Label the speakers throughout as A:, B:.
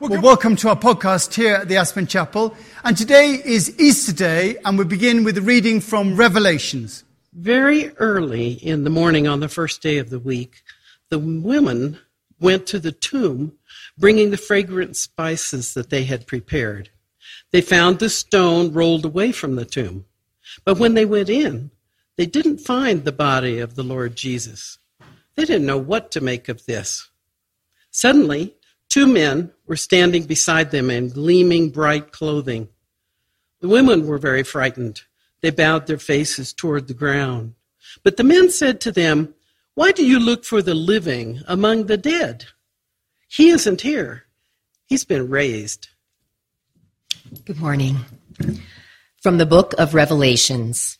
A: Well, welcome to our podcast here at the Aspen Chapel. And today is Easter Day, and we begin with a reading from Revelations.
B: Very early in the morning on the first day of the week, the women went to the tomb bringing the fragrant spices that they had prepared. They found the stone rolled away from the tomb. But when they went in, they didn't find the body of the Lord Jesus. They didn't know what to make of this. Suddenly, two men were standing beside them in gleaming bright clothing. The women were very frightened. They bowed their faces toward the ground. But the men said to them, Why do you look for the living among the dead? He isn't here. He's been raised.
C: Good morning. From the book of Revelations.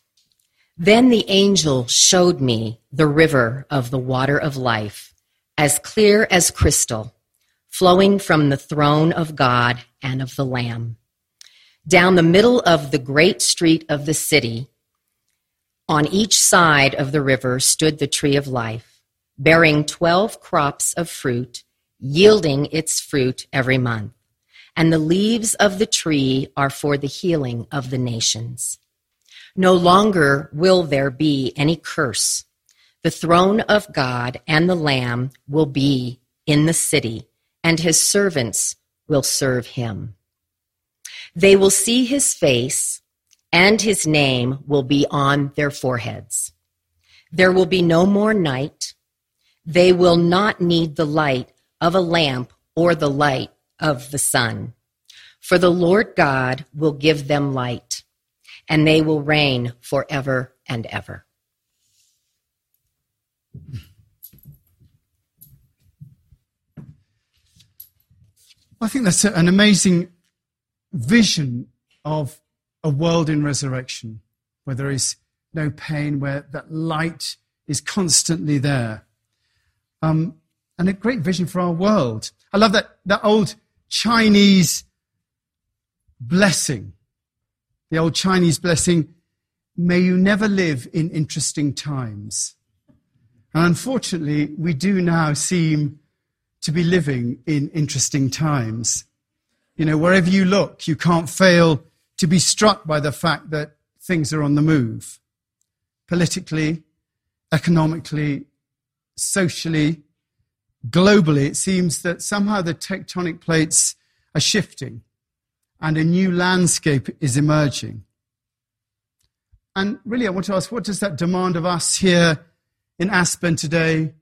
C: Then the angel showed me the river of the water of life, as clear as crystal, flowing from the throne of God and of the Lamb. Down the middle of the great street of the city, on each side of the river stood the tree of life, bearing twelve crops of fruit, yielding its fruit every month. And the leaves of the tree are for the healing of the nations. No longer will there be any curse. The throne of God and the Lamb will be in the city, and his servants will serve him. They will see his face, and his name will be on their foreheads. There will be no more night. They will not need the light of a lamp or the light of the sun. For the Lord God will give them light, and they will reign forever and ever.
A: I think that's an amazing vision of a world in resurrection where there is no pain, where that light is constantly there. Um, and a great vision for our world. I love that, that old Chinese blessing, the old Chinese blessing, may you never live in interesting times. And unfortunately, we do now seem to be living in interesting times. You know, wherever you look, you can't fail to be struck by the fact that things are on the move. Politically, economically, socially, globally, it seems that somehow the tectonic plates are shifting and a new landscape is emerging. And really, I want to ask what does that demand of us here in Aspen today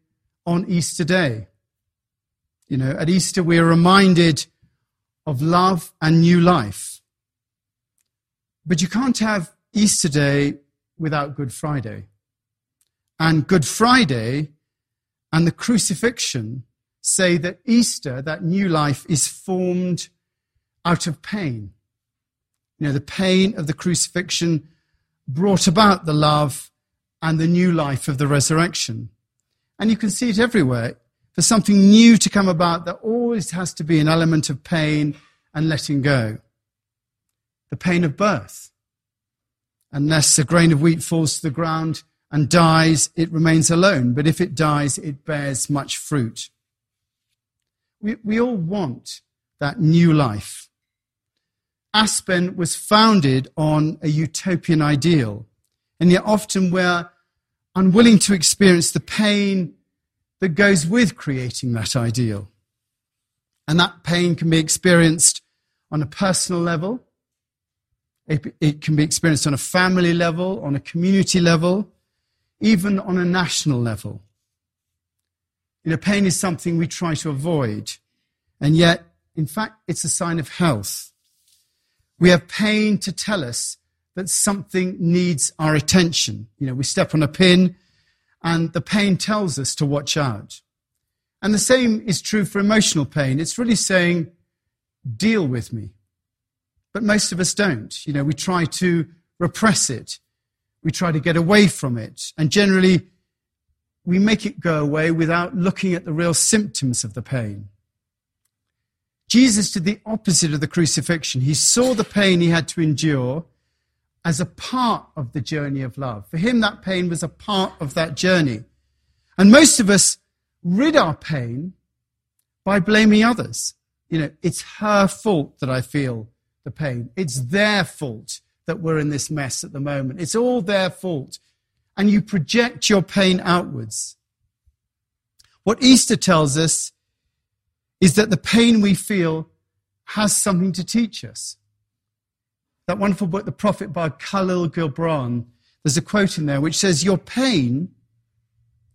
A: on Easter Day? You know, at Easter, we are reminded of love and new life. But you can't have Easter Day without Good Friday. And Good Friday and the crucifixion say that Easter, that new life, is formed out of pain. You know, the pain of the crucifixion brought about the love and the new life of the resurrection. And you can see it everywhere. For something new to come about, there always has to be an element of pain and letting go. The pain of birth. Unless a grain of wheat falls to the ground and dies, it remains alone. But if it dies, it bears much fruit. We, we all want that new life. Aspen was founded on a utopian ideal, and yet often we're unwilling to experience the pain that goes with creating that ideal. And that pain can be experienced on a personal level, it, it can be experienced on a family level, on a community level, even on a national level. You know, pain is something we try to avoid, and yet, in fact, it's a sign of health. We have pain to tell us that something needs our attention. You know, we step on a pin, and the pain tells us to watch out. And the same is true for emotional pain. It's really saying, deal with me. But most of us don't. You know, we try to repress it we try to get away from it. And generally, we make it go away without looking at the real symptoms of the pain. Jesus did the opposite of the crucifixion. He saw the pain he had to endure as a part of the journey of love. For him, that pain was a part of that journey. And most of us rid our pain by blaming others. you know, it's her fault that I feel the pain. It's their fault that we're in this mess at the moment. It's all their fault. And you project your pain outwards. What Easter tells us is that the pain we feel has something to teach us. That wonderful book, The Prophet by Khalil Gibran, there's a quote in there which says, Your pain,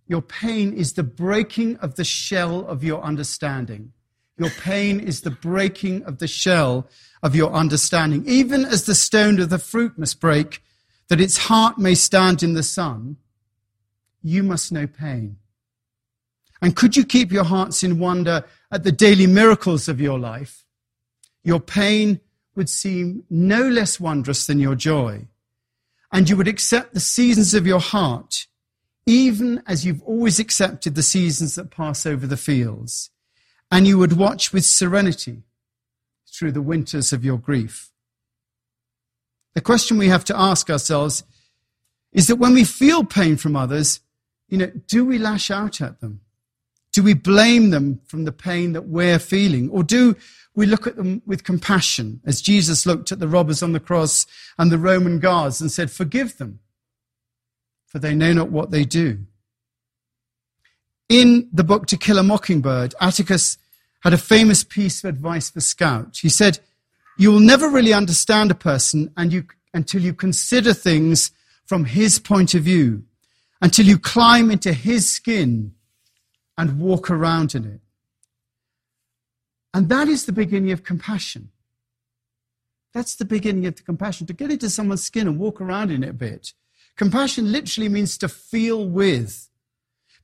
A: your pain is the breaking of the shell of your understanding. Your pain is the breaking of the shell of your understanding. Even as the stone of the fruit must break, that its heart may stand in the sun, you must know pain. And could you keep your hearts in wonder at the daily miracles of your life? Your pain would seem no less wondrous than your joy. And you would accept the seasons of your heart, even as you've always accepted the seasons that pass over the fields and you would watch with serenity through the winters of your grief. The question we have to ask ourselves is that when we feel pain from others, you know, do we lash out at them? Do we blame them from the pain that we're feeling? Or do we look at them with compassion as Jesus looked at the robbers on the cross and the Roman guards and said, Forgive them, for they know not what they do? In the book To Kill a Mockingbird, Atticus had a famous piece of advice for Scout. He said, You will never really understand a person and you, until you consider things from his point of view, until you climb into his skin and walk around in it. And that is the beginning of compassion. That's the beginning of the compassion, to get into someone's skin and walk around in it a bit. Compassion literally means to feel with,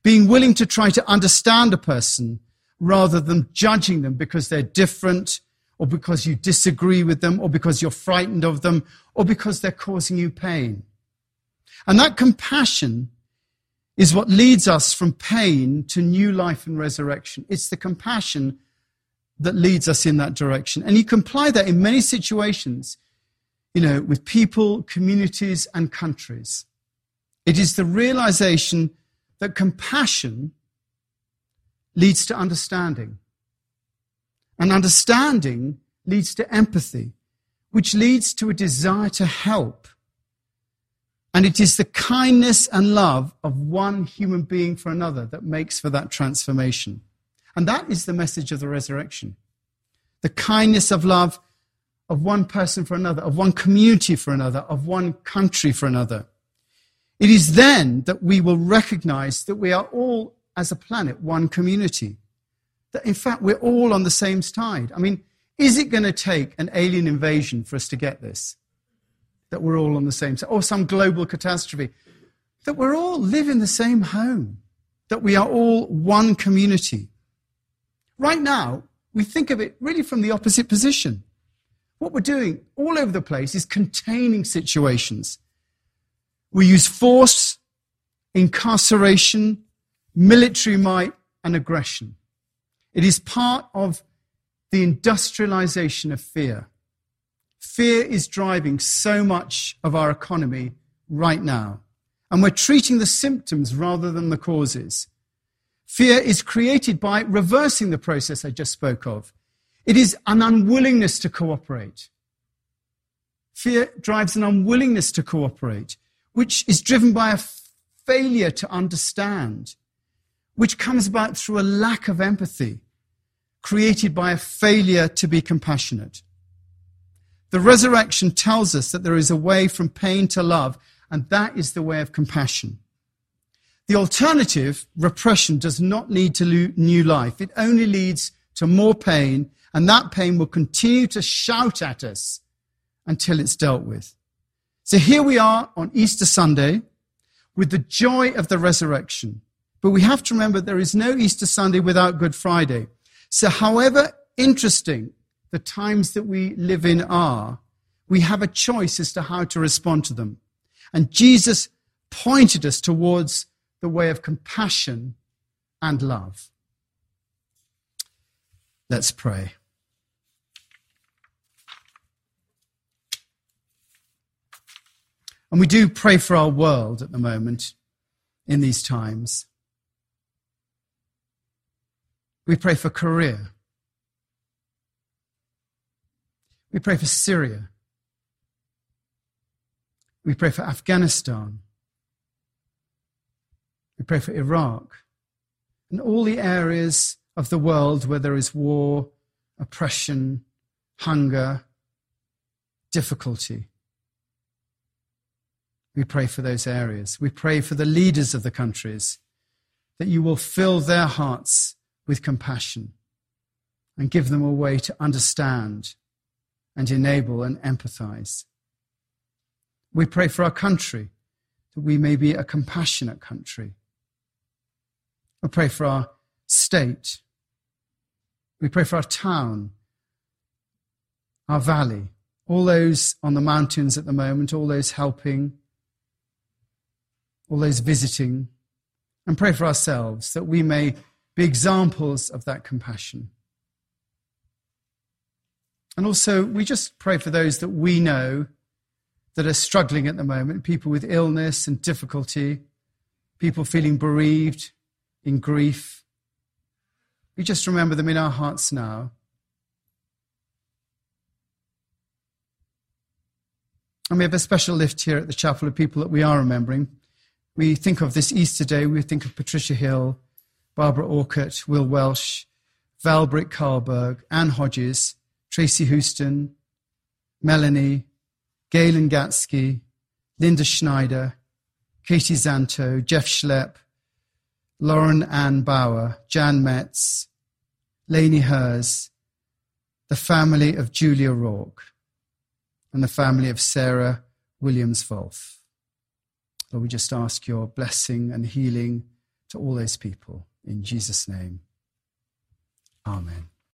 A: being willing to try to understand a person rather than judging them because they're different or because you disagree with them or because you're frightened of them or because they're causing you pain. And that compassion is what leads us from pain to new life and resurrection. It's the compassion that leads us in that direction. And you can apply that in many situations, you know, with people, communities, and countries. It is the realization that compassion leads to understanding. And understanding leads to empathy, which leads to a desire to help. And it is the kindness and love of one human being for another that makes for that transformation. And that is the message of the resurrection. The kindness of love of one person for another, of one community for another, of one country for another. It is then that we will recognize that we are all as a planet, one community. That in fact, we're all on the same side. I mean, is it going to take an alien invasion for us to get this? That we're all on the same side, or some global catastrophe? That we're all live in the same home. That we are all one community. Right now, we think of it really from the opposite position. What we're doing all over the place is containing situations. We use force, incarceration, military might, and aggression. It is part of the industrialization of fear. Fear is driving so much of our economy right now, and we're treating the symptoms rather than the causes. Fear is created by reversing the process I just spoke of. It is an unwillingness to cooperate. Fear drives an unwillingness to cooperate, which is driven by a failure to understand which comes about through a lack of empathy created by a failure to be compassionate. The resurrection tells us that there is a way from pain to love, and that is the way of compassion. The alternative, repression, does not lead to new life. It only leads to more pain, and that pain will continue to shout at us until it's dealt with. So here we are on Easter Sunday with the joy of the resurrection. But we have to remember there is no Easter Sunday without Good Friday. So, however interesting the times that we live in are, we have a choice as to how to respond to them. And Jesus pointed us towards the way of compassion and love. Let's pray. And we do pray for our world at the moment in these times. We pray for Korea. We pray for Syria. We pray for Afghanistan. We pray for Iraq and all the areas of the world where there is war, oppression, hunger, difficulty. We pray for those areas. We pray for the leaders of the countries that you will fill their hearts with compassion and give them a way to understand and enable and empathize. We pray for our country that we may be a compassionate country. We pray for our state. We pray for our town, our valley, all those on the mountains at the moment, all those helping, all those visiting, and pray for ourselves that we may be examples of that compassion. And also, we just pray for those that we know that are struggling at the moment people with illness and difficulty, people feeling bereaved, in grief. We just remember them in our hearts now. And we have a special lift here at the chapel of people that we are remembering. We think of this Easter Day, we think of Patricia Hill, Barbara Orcutt, Will Welsh, Val Brick Carlberg, Anne Hodges, Tracy Houston, Melanie, Galen Gatsky, Linda Schneider, Katie Zanto, Jeff Schlepp, Lauren Ann Bauer, Jan Metz, Lainey Hers, the family of Julia Rourke, and the family of Sarah Williams Wolf. Lord, we just ask your blessing and healing to all those people. In Jesus' name, amen.